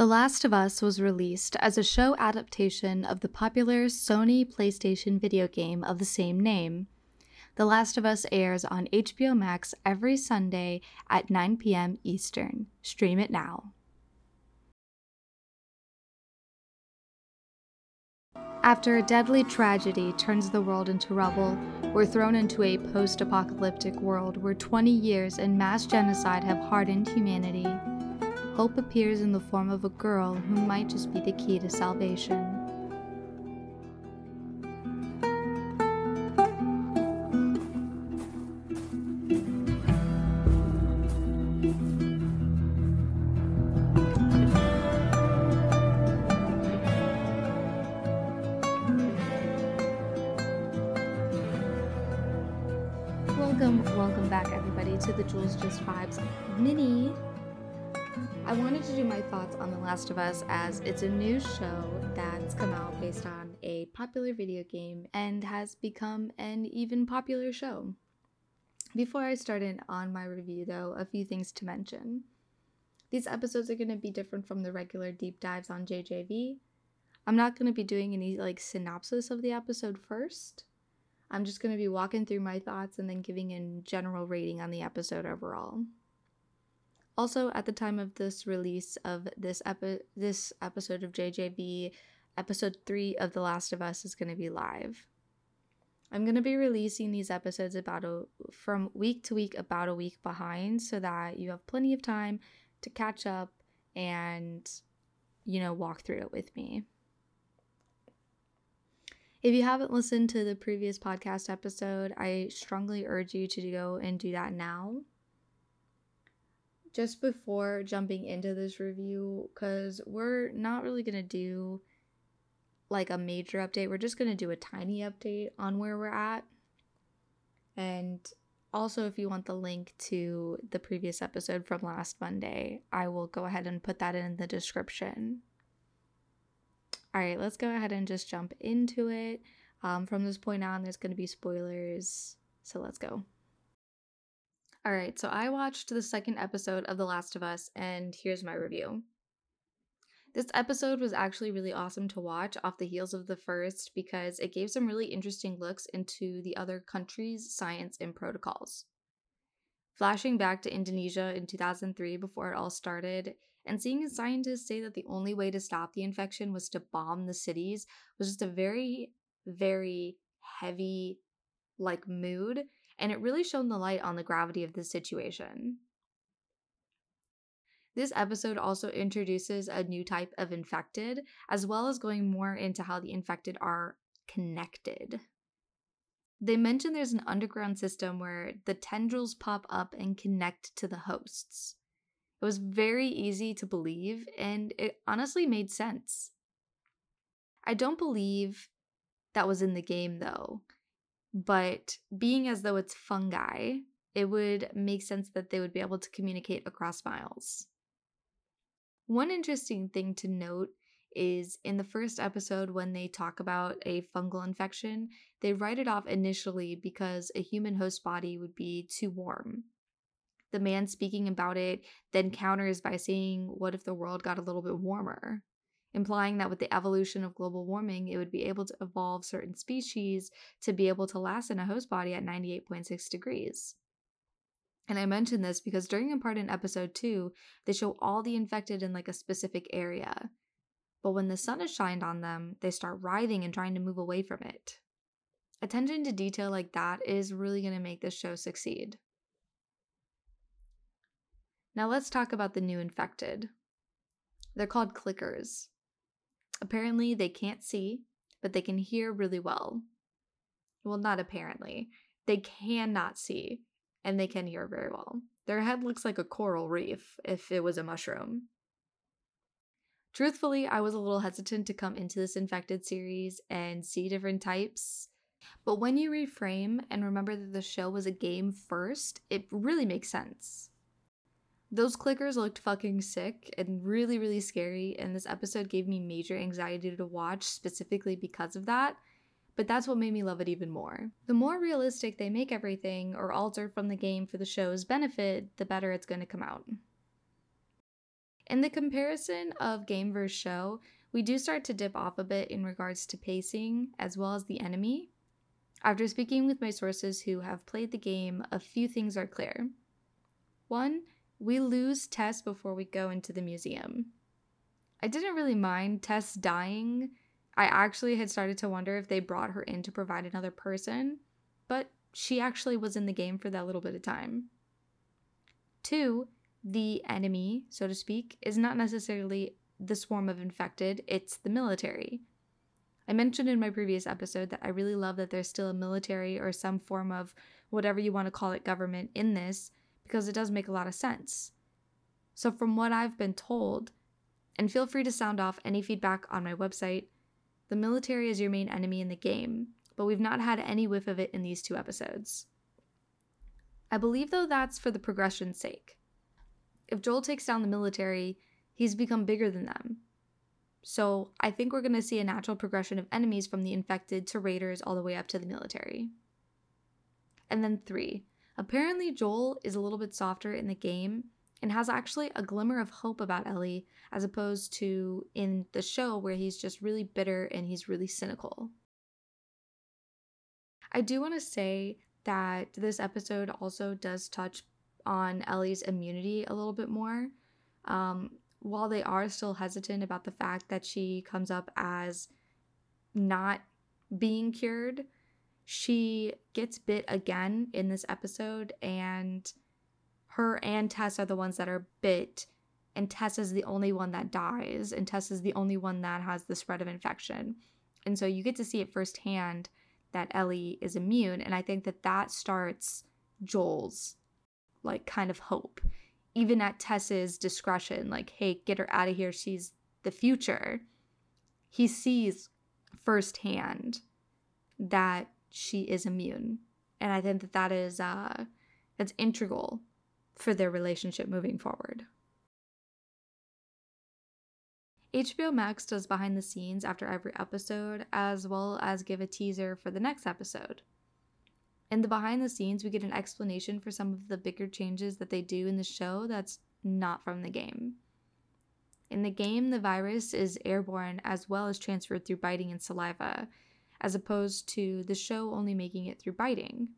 The Last of Us was released as a show adaptation of the popular Sony PlayStation video game of the same name. The Last of Us airs on HBO Max every Sunday at 9 p.m. Eastern. Stream it now. After a deadly tragedy turns the world into rubble, we're thrown into a post apocalyptic world where 20 years and mass genocide have hardened humanity hope appears in the form of a girl who might just be the key to salvation. Welcome, welcome back everybody to the Jules Just Vibes mini I wanted to do my thoughts on The Last of Us as it's a new show that's come out based on a popular video game and has become an even popular show. Before I start in on my review, though, a few things to mention. These episodes are going to be different from the regular deep dives on JJV. I'm not going to be doing any like synopsis of the episode first. I'm just going to be walking through my thoughts and then giving a general rating on the episode overall. Also, at the time of this release of this epi- this episode of JJV, episode 3 of The Last of Us is going to be live. I'm going to be releasing these episodes about a, from week to week about a week behind so that you have plenty of time to catch up and you know walk through it with me. If you haven't listened to the previous podcast episode, I strongly urge you to go and do that now just before jumping into this review, because we're not really going to do like a major update, we're just going to do a tiny update on where we're at. And also, if you want the link to the previous episode from last Monday, I will go ahead and put that in the description. All right, let's go ahead and just jump into it. Um, from this point on, there's going to be spoilers. So let's go. All right, so I watched the second episode of The Last of Us, and here's my review. This episode was actually really awesome to watch off the heels of the first because it gave some really interesting looks into the other countries' science and protocols. Flashing back to Indonesia in 2003 before it all started, and seeing scientists say that the only way to stop the infection was to bomb the cities was just a very, very heavy, like, mood and it really shone the light on the gravity of the situation. This episode also introduces a new type of infected, as well as going more into how the infected are connected. They mention there's an underground system where the tendrils pop up and connect to the hosts. It was very easy to believe, and it honestly made sense. I don't believe that was in the game though, but being as though it's fungi, it would make sense that they would be able to communicate across miles. One interesting thing to note is in the first episode when they talk about a fungal infection, they write it off initially because a human host body would be too warm. The man speaking about it then counters by saying, What if the world got a little bit warmer? Implying that with the evolution of global warming, it would be able to evolve certain species to be able to last in a host body at 98.6 degrees. And I mention this because during a part in episode 2, they show all the infected in like a specific area. But when the sun is shined on them, they start writhing and trying to move away from it. Attention to detail like that is really going to make this show succeed. Now let's talk about the new infected. They're called clickers. Apparently, they can't see, but they can hear really well. Well, not apparently. They cannot see, and they can hear very well. Their head looks like a coral reef if it was a mushroom. Truthfully, I was a little hesitant to come into this infected series and see different types. But when you reframe and remember that the show was a game first, it really makes sense. Those clickers looked fucking sick and really, really scary, and this episode gave me major anxiety to watch specifically because of that. But that's what made me love it even more. The more realistic they make everything or alter from the game for the show's benefit, the better it's going to come out. In the comparison of game versus show, we do start to dip off a bit in regards to pacing as well as the enemy. After speaking with my sources who have played the game, a few things are clear. One, we lose Tess before we go into the museum. I didn't really mind Tess dying. I actually had started to wonder if they brought her in to provide another person, but she actually was in the game for that little bit of time. Two, the enemy, so to speak, is not necessarily the swarm of infected, it's the military. I mentioned in my previous episode that I really love that there's still a military or some form of whatever you want to call it government in this because it does make a lot of sense. So, from what I've been told, and feel free to sound off any feedback on my website, the military is your main enemy in the game, but we've not had any whiff of it in these two episodes. I believe, though, that's for the progression's sake. If Joel takes down the military, he's become bigger than them. So I think we're going to see a natural progression of enemies from the infected to raiders all the way up to the military. And then three, apparently Joel is a little bit softer in the game and has actually a glimmer of hope about Ellie as opposed to in the show where he's just really bitter and he's really cynical. I do want to say that this episode also does touch on Ellie's immunity a little bit more. Um, while they are still hesitant about the fact that she comes up as not being cured, she gets bit again in this episode, and her and Tess are the ones that are bit, and Tess is the only one that dies, and Tess is the only one that has the spread of infection. And so you get to see it firsthand that Ellie is immune, and I think that that starts Joel's like kind of hope even at Tess's discretion, like, hey, get her out of here. She's the future. He sees firsthand that she is immune. And I think that that is, uh, that's integral for their relationship moving forward. HBO Max does behind the scenes after every episode, as well as give a teaser for the next episode. In the behind the scenes, we get an explanation for some of the bigger changes that they do in the show that's not from the game. In the game, the virus is airborne as well as transferred through biting and saliva, as opposed to the show only making it through biting.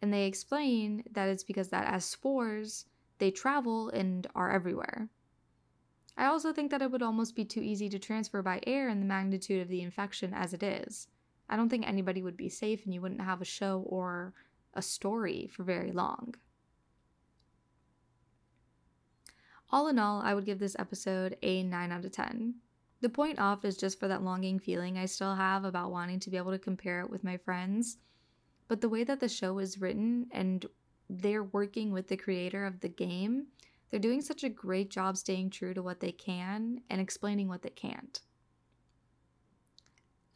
And they explain that it's because that as spores, they travel and are everywhere. I also think that it would almost be too easy to transfer by air in the magnitude of the infection as it is. I don't think anybody would be safe and you wouldn't have a show or a story for very long. All in all, I would give this episode a 9 out of 10. The point off is just for that longing feeling I still have about wanting to be able to compare it with my friends. But the way that the show is written and they're working with the creator of the game, they're doing such a great job staying true to what they can and explaining what they can't.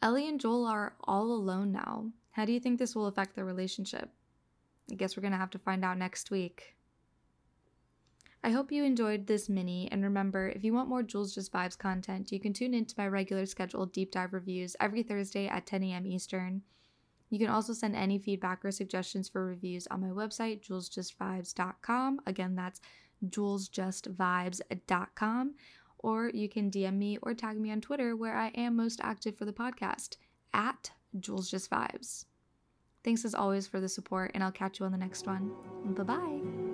Ellie and Joel are all alone now. How do you think this will affect their relationship? I guess we're going to have to find out next week. I hope you enjoyed this mini, and remember, if you want more Jules Just Vibes content, you can tune into my regular scheduled deep dive reviews every Thursday at 10 a.m. Eastern. You can also send any feedback or suggestions for reviews on my website, julesjustvibes.com. Again, that's julesjustvibes.com or you can DM me or tag me on Twitter where I am most active for the podcast at Jules Just Vibes. Thanks as always for the support, and I'll catch you on the next one. Bye bye.